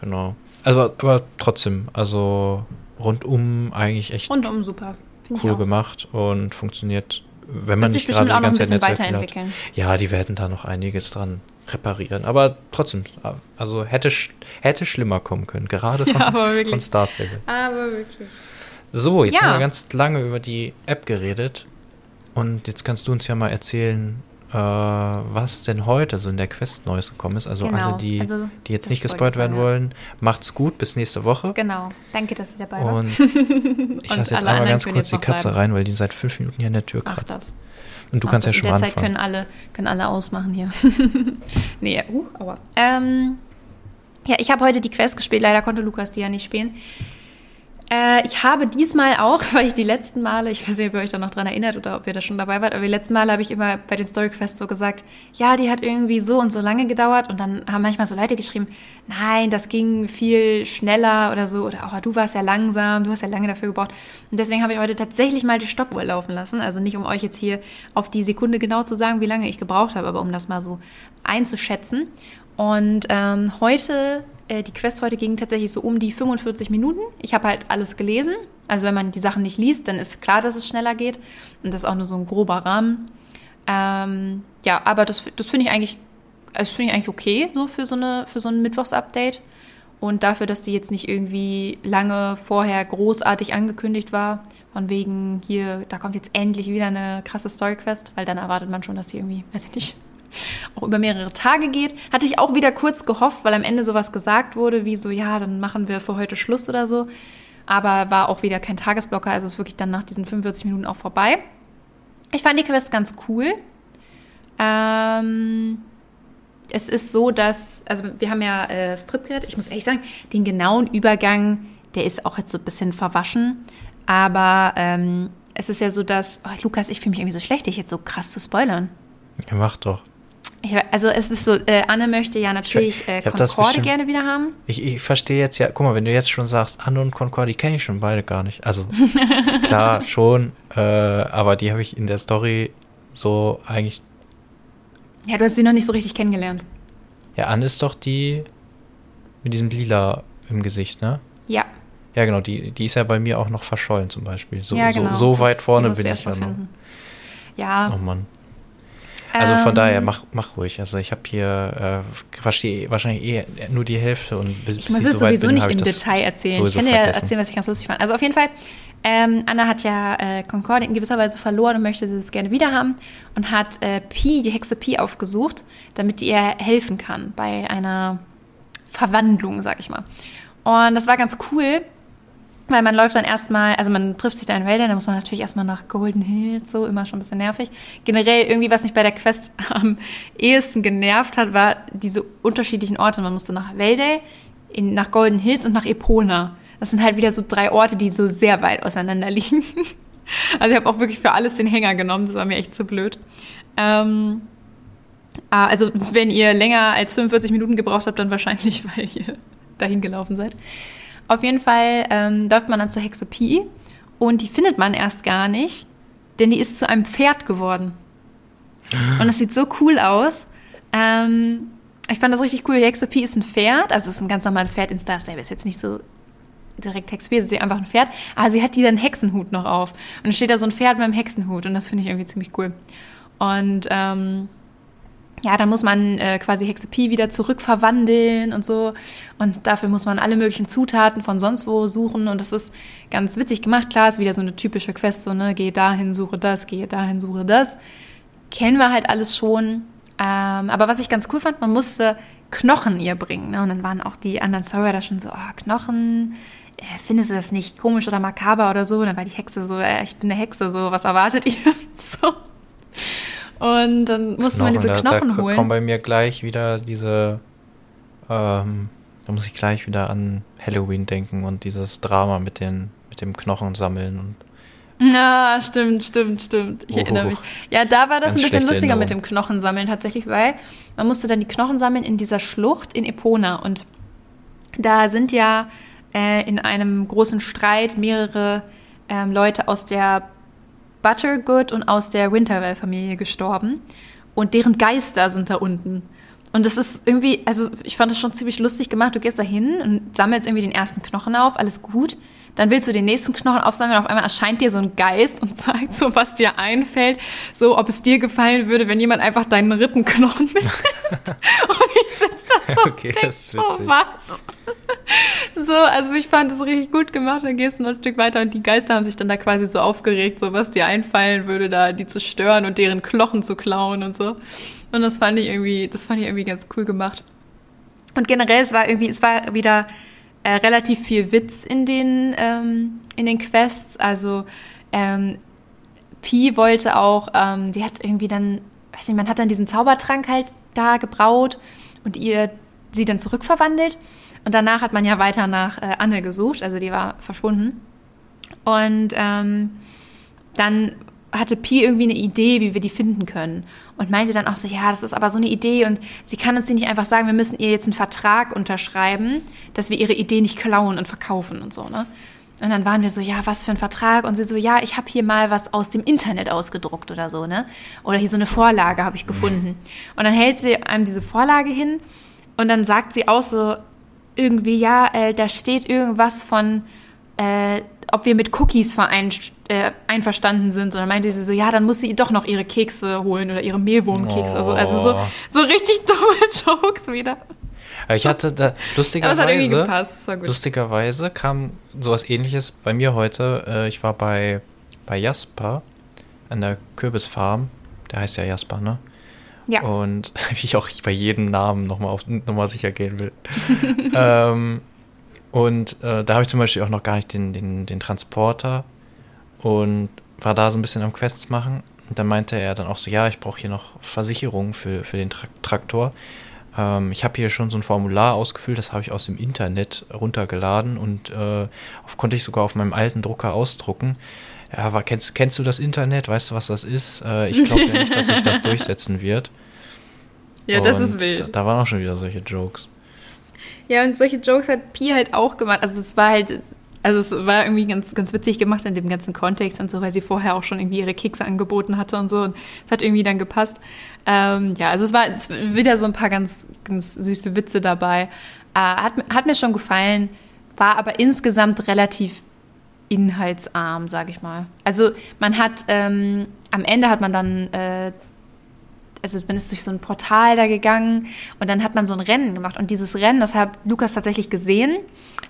Genau. Also, aber trotzdem, also rundum eigentlich echt Rundum super. Cool gemacht und funktioniert, wenn man sich nicht gerade die ganze Zeit Netzwerk hat. weiterentwickeln. Ja, die werden da noch einiges dran reparieren. Aber trotzdem, also hätte, hätte schlimmer kommen können, gerade von, Ja, aber wirklich. von Star Stable. Aber wirklich. So, jetzt Ja. haben wir ganz lange über die App geredet. Und jetzt kannst du uns ja mal erzählen, äh, was denn heute so in der Quest Neues gekommen ist. Also Genau, alle, die, also die jetzt nicht gespoilt werden ja. wollen, macht's gut, bis nächste Woche. Genau. Danke, dass ihr dabei wart. Und ich lasse jetzt einmal ganz kurz die Katze bleiben. rein, weil die seit fünf Minuten hier an der Tür Mach kratzt. das. Und du Mach kannst ja das. schon In mal der Zeit anfangen. können alle, können alle ausmachen hier. nee, uh, aua. Ähm, ja, ich habe heute die Quest gespielt. Leider konnte Lukas die ja nicht spielen. Äh, ich habe diesmal auch, weil ich die letzten Male, ich weiß nicht, ob ihr euch da noch dran erinnert oder ob ihr da schon dabei wart, aber die letzten Male habe ich immer bei den Story Quests so gesagt, ja, die hat irgendwie so und so lange gedauert und dann haben manchmal so Leute geschrieben, nein, das ging viel schneller oder so oder auch du warst ja langsam, du hast ja lange dafür gebraucht. Und deswegen habe ich heute tatsächlich mal die Stoppuhr laufen lassen, also nicht um euch jetzt hier auf die Sekunde genau zu sagen, wie lange ich gebraucht habe, aber um das mal so einzuschätzen. Und ähm, heute, äh, die Quest heute ging tatsächlich so um die 45 Minuten. Ich habe halt alles gelesen. Also wenn man die Sachen nicht liest, dann ist klar, dass es schneller geht. Und das ist auch nur so ein grober Rahmen. Ähm, ja, aber das, das finde ich eigentlich, also finde ich eigentlich okay, so für so, eine, für so ein Mittwochs-Update. Und dafür, dass die jetzt nicht irgendwie lange vorher großartig angekündigt war, von wegen hier, da kommt jetzt endlich wieder eine krasse Story-Quest, weil dann erwartet man schon, dass die irgendwie, weiß ich nicht, auch über mehrere Tage geht. Hatte ich auch wieder kurz gehofft, weil am Ende sowas gesagt wurde, wie so, ja, dann machen wir für heute Schluss oder so. Aber war auch wieder kein Tagesblocker, also ist wirklich dann nach diesen 45 Minuten auch vorbei. Ich fand die Quest ganz cool. Ähm, es ist so, dass, also wir haben ja äh, Flipgrid, ich muss ehrlich sagen, den genauen Übergang, der ist auch jetzt so ein bisschen verwaschen. Aber ähm, es ist ja so, dass, oh, Lukas, ich fühle mich irgendwie so schlecht, dich jetzt so krass zu spoilern. Ja, mach doch. Ich, also es ist so, äh, Anne möchte ja natürlich äh, Concorde gerne wieder haben. Ich, ich verstehe jetzt ja, guck mal, wenn du jetzt schon sagst, Anne und Concord, die kenne ich schon beide gar nicht. Also klar, schon, äh, aber die habe ich in der Story so eigentlich. Ja, du hast sie noch nicht so richtig kennengelernt. Ja, Anne ist doch die mit diesem Lila im Gesicht, ne? Ja. Ja, genau, die, die ist ja bei mir auch noch verschollen zum Beispiel. So, ja, genau. so, so weit das, vorne bin ich dann noch. Ja. Oh Mann. Also von ähm, daher, mach, mach ruhig. Also ich habe hier äh, wahrscheinlich eh nur die Hälfte und bis Ich muss es so sowieso bin, nicht im Detail erzählen. Ich kann dir erzählen, was ich ganz lustig fand. Also auf jeden Fall, ähm, Anna hat ja äh, Concorde in gewisser Weise verloren und möchte es gerne wieder haben und hat äh, Pi, die Hexe Pi, aufgesucht, damit die ihr helfen kann bei einer Verwandlung, sag ich mal. Und das war ganz cool, weil man läuft dann erstmal, also man trifft sich da in Wäldern, da muss man natürlich erstmal nach Golden Hills, so immer schon ein bisschen nervig. Generell irgendwie, was mich bei der Quest am ehesten genervt hat, war diese unterschiedlichen Orte. Man musste nach Wälder, nach Golden Hills und nach Epona. Das sind halt wieder so drei Orte, die so sehr weit auseinander liegen. Also ich habe auch wirklich für alles den Hänger genommen, das war mir echt zu blöd. Ähm, ah, also wenn ihr länger als 45 Minuten gebraucht habt, dann wahrscheinlich, weil ihr dahin gelaufen seid. Auf jeden Fall ähm, läuft man dann zur Hexe Pi und die findet man erst gar nicht, denn die ist zu einem Pferd geworden. Und das sieht so cool aus. Ähm, ich fand das richtig cool. Die Hexe Pi ist ein Pferd, also es ist ein ganz normales Pferd in Star Stable. Ist jetzt nicht so direkt Hexe Pi, ist einfach ein Pferd. Aber sie hat die dann Hexenhut noch auf. Und dann steht da so ein Pferd mit einem Hexenhut und das finde ich irgendwie ziemlich cool. Und ähm, ja, da muss man äh, quasi Hexe Pi wieder zurückverwandeln und so. Und dafür muss man alle möglichen Zutaten von sonst wo suchen. Und das ist ganz witzig gemacht. Klar, ist wieder so eine typische Quest, so, ne, geh dahin, suche das, geh dahin, suche das. Kennen wir halt alles schon. Ähm, aber was ich ganz cool fand, man musste Knochen ihr bringen. Ne? Und dann waren auch die anderen Sawyer da schon so, oh, Knochen, äh, findest du das nicht komisch oder makaber oder so? Und dann war die Hexe so, äh, ich bin eine Hexe, so, was erwartet ihr? so. Und dann musste man diese Knochen da, da holen. kommen bei mir gleich wieder diese, ähm, da muss ich gleich wieder an Halloween denken und dieses Drama mit den, mit dem Knochen sammeln und ja, stimmt, stimmt, stimmt. Ich oh, erinnere mich. Ja, da war das ein bisschen lustiger Erinnerung. mit dem Knochensammeln tatsächlich, weil man musste dann die Knochen sammeln in dieser Schlucht in Epona. Und da sind ja äh, in einem großen Streit mehrere ähm, Leute aus der Buttergood und aus der Winterwell-Familie gestorben. Und deren Geister sind da unten. Und das ist irgendwie, also ich fand das schon ziemlich lustig gemacht. Du gehst da hin und sammelst irgendwie den ersten Knochen auf, alles gut. Dann willst du den nächsten Knochen aufsammeln und auf einmal erscheint dir so ein Geist und sagt so, was dir einfällt. So, ob es dir gefallen würde, wenn jemand einfach deinen Rippenknochen mitnimmt. und ich sitze da so okay, und denk so, was? so, also ich fand das richtig gut gemacht. Dann gehst du noch ein Stück weiter und die Geister haben sich dann da quasi so aufgeregt, so was dir einfallen würde, da die zu stören und deren Knochen zu klauen und so. Und das fand ich irgendwie, das fand ich irgendwie ganz cool gemacht. Und generell, es war irgendwie, es war wieder äh, relativ viel Witz in den, ähm, in den Quests. Also ähm, Pi wollte auch, ähm, die hat irgendwie dann, weiß nicht, man hat dann diesen Zaubertrank halt da gebraut und ihr sie dann zurückverwandelt. Und danach hat man ja weiter nach äh, Anne gesucht, also die war verschwunden. Und ähm, dann hatte Pi irgendwie eine Idee, wie wir die finden können. Und meinte dann auch so, ja, das ist aber so eine Idee und sie kann uns die nicht einfach sagen, wir müssen ihr jetzt einen Vertrag unterschreiben, dass wir ihre Idee nicht klauen und verkaufen und so, ne? Und dann waren wir so, ja, was für ein Vertrag? Und sie so, ja, ich habe hier mal was aus dem Internet ausgedruckt oder so, ne? Oder hier so eine Vorlage habe ich gefunden. Und dann hält sie einem diese Vorlage hin und dann sagt sie auch so irgendwie, ja, äh, da steht irgendwas von, äh, ob wir mit Cookies verein, äh, einverstanden sind. Und dann meinte sie so, ja, dann muss sie doch noch ihre Kekse holen oder ihre Mehlwurmkekse. Oh. Also, also so, so richtig dumme Jokes wieder. Ich hatte da lustigerweise, lustigerweise kam sowas ähnliches bei mir heute. Äh, ich war bei, bei Jasper an der Kürbisfarm. Der heißt ja Jasper, ne? Ja. Und wie ich auch bei jedem Namen nochmal auf Nummer sicher gehen will. ähm, und äh, da habe ich zum Beispiel auch noch gar nicht den, den, den Transporter und war da so ein bisschen am Quests machen. Und dann meinte er dann auch so, ja, ich brauche hier noch Versicherung für, für den Tra Traktor. Ähm, ich habe hier schon so ein Formular ausgefüllt, das habe ich aus dem Internet runtergeladen und äh, auf, konnte ich sogar auf meinem alten Drucker ausdrucken. Ja, aber kennst, kennst du das Internet? Weißt du, was das ist? Äh, ich glaube ja nicht, dass sich das durchsetzen wird. Ja, das ist wild. Da, da waren auch schon wieder solche Jokes. Ja, und solche Jokes hat Pi halt auch gemacht. Also es war halt, also es war irgendwie ganz, ganz witzig gemacht in dem ganzen Kontext und so, weil sie vorher auch schon irgendwie ihre Kekse angeboten hatte und so. Und es hat irgendwie dann gepasst. Ähm, ja, also es war wieder so ein paar ganz, ganz süße Witze dabei. Äh, hat, hat mir schon gefallen. war aber insgesamt relativ inhaltsarm, sage ich mal. Also man hat, ähm, am Ende hat man dann äh, also man ist durch so ein Portal da gegangen und dann hat man so ein Rennen gemacht. Und dieses Rennen, das hat Lukas tatsächlich gesehen,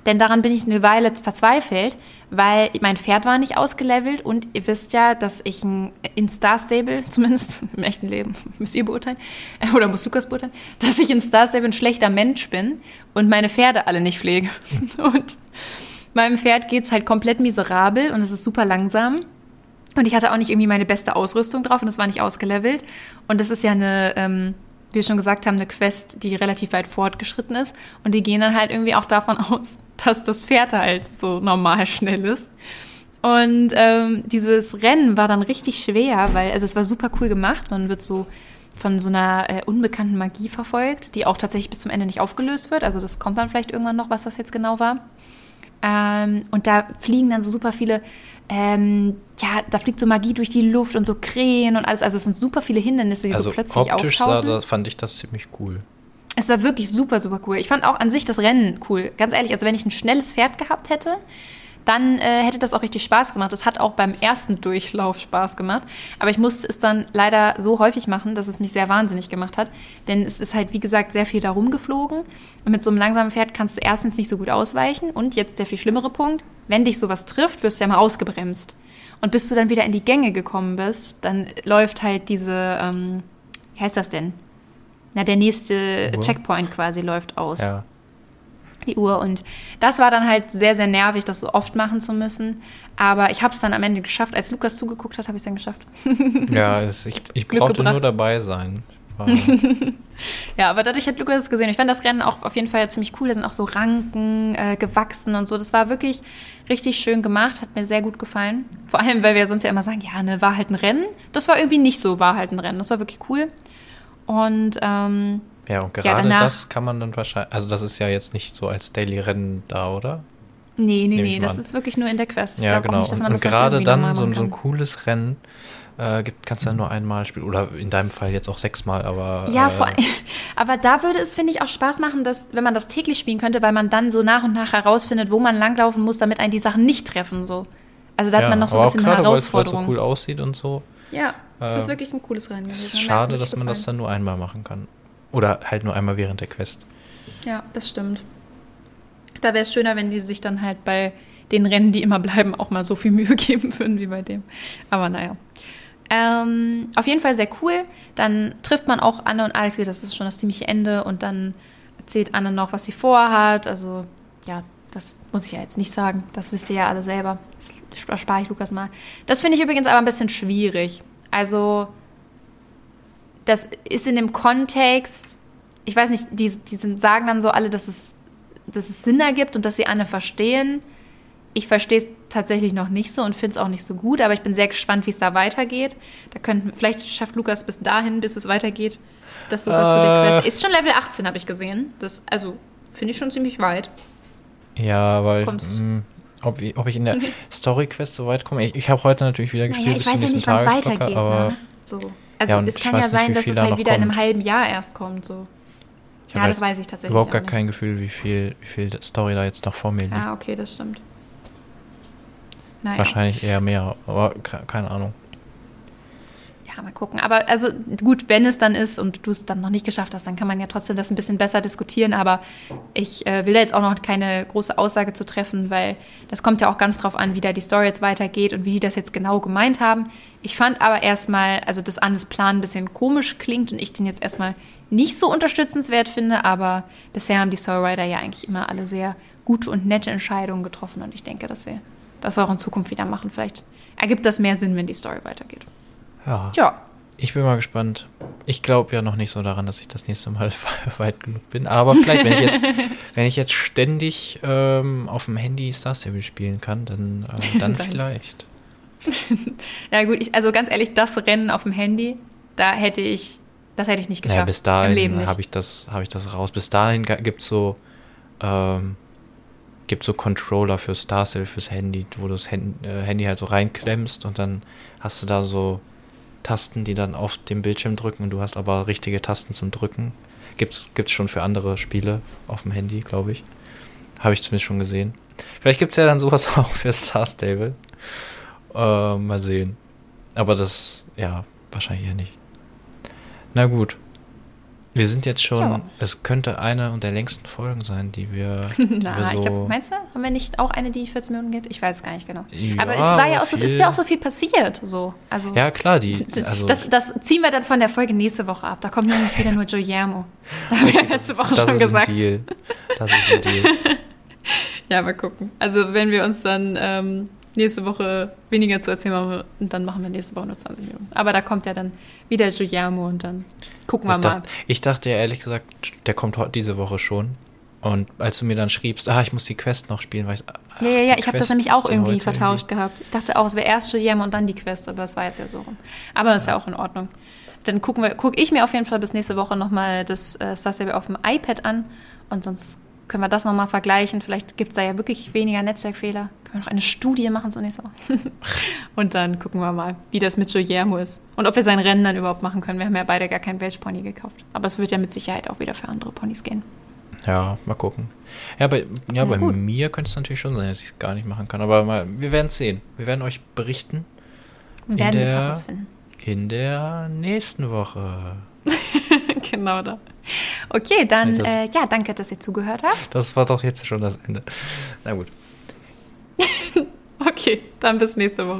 denn daran bin ich eine Weile verzweifelt, weil mein Pferd war nicht ausgelevelt und ihr wisst ja, dass ich ein, in Star Stable, zumindest im echten Leben, müsst ihr beurteilen, oder muss Lukas beurteilen, dass ich in Star Stable ein schlechter Mensch bin und meine Pferde alle nicht pflege. Und meinem Pferd geht es halt komplett miserabel und es ist super langsam. Und ich hatte auch nicht irgendwie meine beste Ausrüstung drauf und es war nicht ausgelevelt. Und das ist ja eine, ähm, wie wir schon gesagt haben, eine Quest, die relativ weit fortgeschritten ist. Und die gehen dann halt irgendwie auch davon aus, dass das Pferd halt so normal schnell ist. Und ähm, dieses Rennen war dann richtig schwer, weil, also es war super cool gemacht. Man wird so von so einer äh, unbekannten Magie verfolgt, die auch tatsächlich bis zum Ende nicht aufgelöst wird. Also das kommt dann vielleicht irgendwann noch, was das jetzt genau war. Ähm, und da fliegen dann so super viele ähm, ja, da fliegt so Magie durch die Luft und so Krähen und alles. Also es sind super viele Hindernisse, die also so plötzlich optisch auftauchen. Sah, fand ich das ziemlich cool. Es war wirklich super, super cool. Ich fand auch an sich das Rennen cool. Ganz ehrlich, also wenn ich ein schnelles Pferd gehabt hätte, dann äh, hätte das auch richtig Spaß gemacht. Das hat auch beim ersten Durchlauf Spaß gemacht. Aber ich musste es dann leider so häufig machen, dass es mich sehr wahnsinnig gemacht hat. Denn es ist halt, wie gesagt, sehr viel darum geflogen. Und mit so einem langsamen Pferd kannst du erstens nicht so gut ausweichen. Und jetzt der viel schlimmere Punkt, wenn dich sowas trifft, wirst du ja mal ausgebremst. Und bis du dann wieder in die Gänge gekommen bist, dann läuft halt diese, ähm, wie heißt das denn? Na, der nächste. Checkpoint quasi läuft aus. Ja die Uhr. Und das war dann halt sehr, sehr nervig, das so oft machen zu müssen. Aber ich habe es dann am Ende geschafft. Als Lukas zugeguckt hat, habe ich es dann geschafft. ja, es, ich, ich brauchte nur dabei sein. ja, aber dadurch hat Lukas es gesehen. Ich fand das Rennen auch auf jeden Fall ziemlich cool. Da sind auch so Ranken äh, gewachsen und so. Das war wirklich richtig schön gemacht, hat mir sehr gut gefallen. Vor allem, weil wir sonst ja immer sagen, ja, ne, war halt ein Rennen. Das war irgendwie nicht so, war halt ein Rennen. Das war wirklich cool. Und ähm, ja, und gerade ja, danach, das kann man dann wahrscheinlich, also das ist ja jetzt nicht so als Daily-Rennen da, oder? Nee, nee, nee, das ist wirklich nur in der Quest. Ich ja, genau. Nicht, und, und gerade dann so, so, ein cooles Rennen äh, gibt, kannst du ja nur einmal spielen. Oder in deinem Fall jetzt auch sechsmal, aber. Ja, äh, vor, aber da würde es, finde ich, auch Spaß machen, dass, wenn man das täglich spielen könnte, weil man dann so nach und nach herausfindet, wo man langlaufen muss, damit einen die Sachen nicht treffen. So. Also da ja, hat man noch so ein bisschen eine Herausforderung. Weil es so cool aussieht und so. Ja, es äh, ist wirklich ein cooles Rennen gewesen. Schade, dass man das dann nur einmal machen kann. Oder halt nur einmal während der Quest. Ja, das stimmt. Da wäre es schöner, wenn die sich dann halt bei den Rennen, die immer bleiben, auch mal so viel Mühe geben würden wie bei dem. Aber naja. Ähm, auf jeden Fall sehr cool. Dann trifft man auch Anne und Alex das ist schon das ziemliche Ende. Und dann erzählt Anne noch, was sie vorhat. Also, ja, das muss ich ja jetzt nicht sagen. Das wisst ihr ja alle selber. Das spare ich Lukas mal. Das finde ich übrigens aber ein bisschen schwierig. Also, das ist in dem Kontext, ich weiß nicht, die, die sagen dann so alle, dass es, dass es Sinn ergibt und dass sie Anne verstehen. Ich verstehe es tatsächlich noch nicht so und finde es auch nicht so gut, aber ich bin sehr gespannt, wie es da weitergeht. Da könnten, vielleicht schafft Lukas bis dahin, bis es weitergeht, das sogar äh, zu der Quest. Ist schon Level 18, habe ich gesehen. Das, also, finde ich schon ziemlich weit. Ja, weil. Mh, hm, ob, ob, ich in der Story-Quest so weit komme. Ich, ich habe heute natürlich wieder gespielt. Naja, ich weiß ja nicht, wann es weitergeht. Aber ne? so. Also ja, es kann ja sein, nicht, dass es halt wieder kommt. in einem halben Jahr erst kommt. So. ja, das weiß ich tatsächlich. Überhaupt gar kein Gefühl, wie viel, wie viel Story da jetzt noch vor mir liegt. Ah, okay, das stimmt. Naja. Wahrscheinlich eher mehr, aber keine Ahnung. Mal gucken. Aber also gut, wenn es dann ist und du es dann noch nicht geschafft hast, dann kann man ja trotzdem das ein bisschen besser diskutieren. Aber ich äh, will da jetzt auch noch keine große Aussage zu treffen, weil das kommt ja auch ganz drauf an, wie da die Story jetzt weitergeht und wie die das jetzt genau gemeint haben. Ich fand aber erstmal, also dass Annes Plan ein bisschen komisch klingt und ich den jetzt erstmal nicht so unterstützenswert finde, aber bisher haben die Storyrider ja eigentlich immer alle sehr gute und nette Entscheidungen getroffen und ich denke, dass sie das auch in Zukunft wieder machen. Vielleicht ergibt das mehr Sinn, wenn die Story weitergeht. Ja. ja. Ich bin mal gespannt. Ich glaube ja noch nicht so daran, dass ich das nächste Mal weit genug bin. Aber vielleicht, wenn ich jetzt, wenn ich jetzt ständig ähm, auf dem Handy Star Stable spielen kann, dann, äh, dann, dann vielleicht. ja, gut, ich, also ganz ehrlich, das Rennen auf dem Handy, da hätte ich, das hätte ich nicht geschafft. Ja, bis dahin habe ich, das, hab ich das raus. Bis dahin gibt es so, ähm, gibt so Controller für Starcell fürs Handy, wo du das Handy, äh, Handy halt so reinklemmst und dann hast du da so Tasten, die dann auf dem Bildschirm drücken und du hast aber richtige Tasten zum Drücken. Gibt's, gibt's schon für andere Spiele auf dem Handy, glaube ich. Habe ich zumindest schon gesehen. Vielleicht gibt es ja dann sowas auch für Star Stable. Äh, mal sehen. Aber das, ja, wahrscheinlich ja nicht. Na gut. Wir sind jetzt schon, Ja. es könnte eine der längsten Folgen sein, die wir, Na, so, ich glaube, meinst du, haben wir nicht auch eine, die 14 Minuten geht? Ich weiß es gar nicht genau. Ja, aber es war ja auch so, ist ja auch so viel passiert. So. Also, Ja, klar, die, also, das, das ziehen wir dann von der Folge nächste Woche ab. Da kommt nämlich wieder nur Guillermo. Da haben wir ja letzte Woche das schon ist gesagt. ein Deal. Das ist ein Deal. Ja, mal gucken. Also wenn wir uns dann ähm, nächste Woche weniger zu erzählen haben, dann machen wir nächste Woche nur 20 Minuten. Aber da kommt ja dann wieder Guillermo und dann gucken wir Ich mal. dachte, ich dachte ja ehrlich gesagt, der kommt heute diese Woche schon. Und als du mir dann schriebst, ah, ich muss die Quest noch spielen, war ich, ach, Ja, ja, ja, ich habe das nämlich auch irgendwie vertauscht gehabt. Ich dachte auch, es wäre erst Guillermo und dann die Quest, aber es war jetzt ja so rum. Aber das ist ja auch in Ordnung. Dann gucken wir, gucke ich mir auf jeden Fall bis nächste Woche nochmal das äh, Star Stable auf dem iPad an und sonst können wir das nochmal vergleichen. Vielleicht gibt es da ja wirklich weniger Netzwerkfehler. Können wir noch eine Studie machen so nächste Woche. und dann gucken wir mal, wie das mit Guillermo ist. Und ob wir sein Rennen dann überhaupt machen können. Wir haben ja beide gar keinen Welch-Pony gekauft. Aber es wird ja mit Sicherheit auch wieder für andere Ponys gehen. Ja, mal gucken. Ja, bei, ja, bei gut. mir könnte es natürlich schon sein, dass ich es gar nicht machen kann. Aber mal, wir werden es sehen. Wir werden euch berichten Wir werden es herausfinden. in der nächsten Woche. genau da. Okay, dann Ja, das- äh, ja, danke, dass ihr zugehört habt. Das war doch jetzt schon das Ende. Na gut. Okay, dann bis nächste Woche.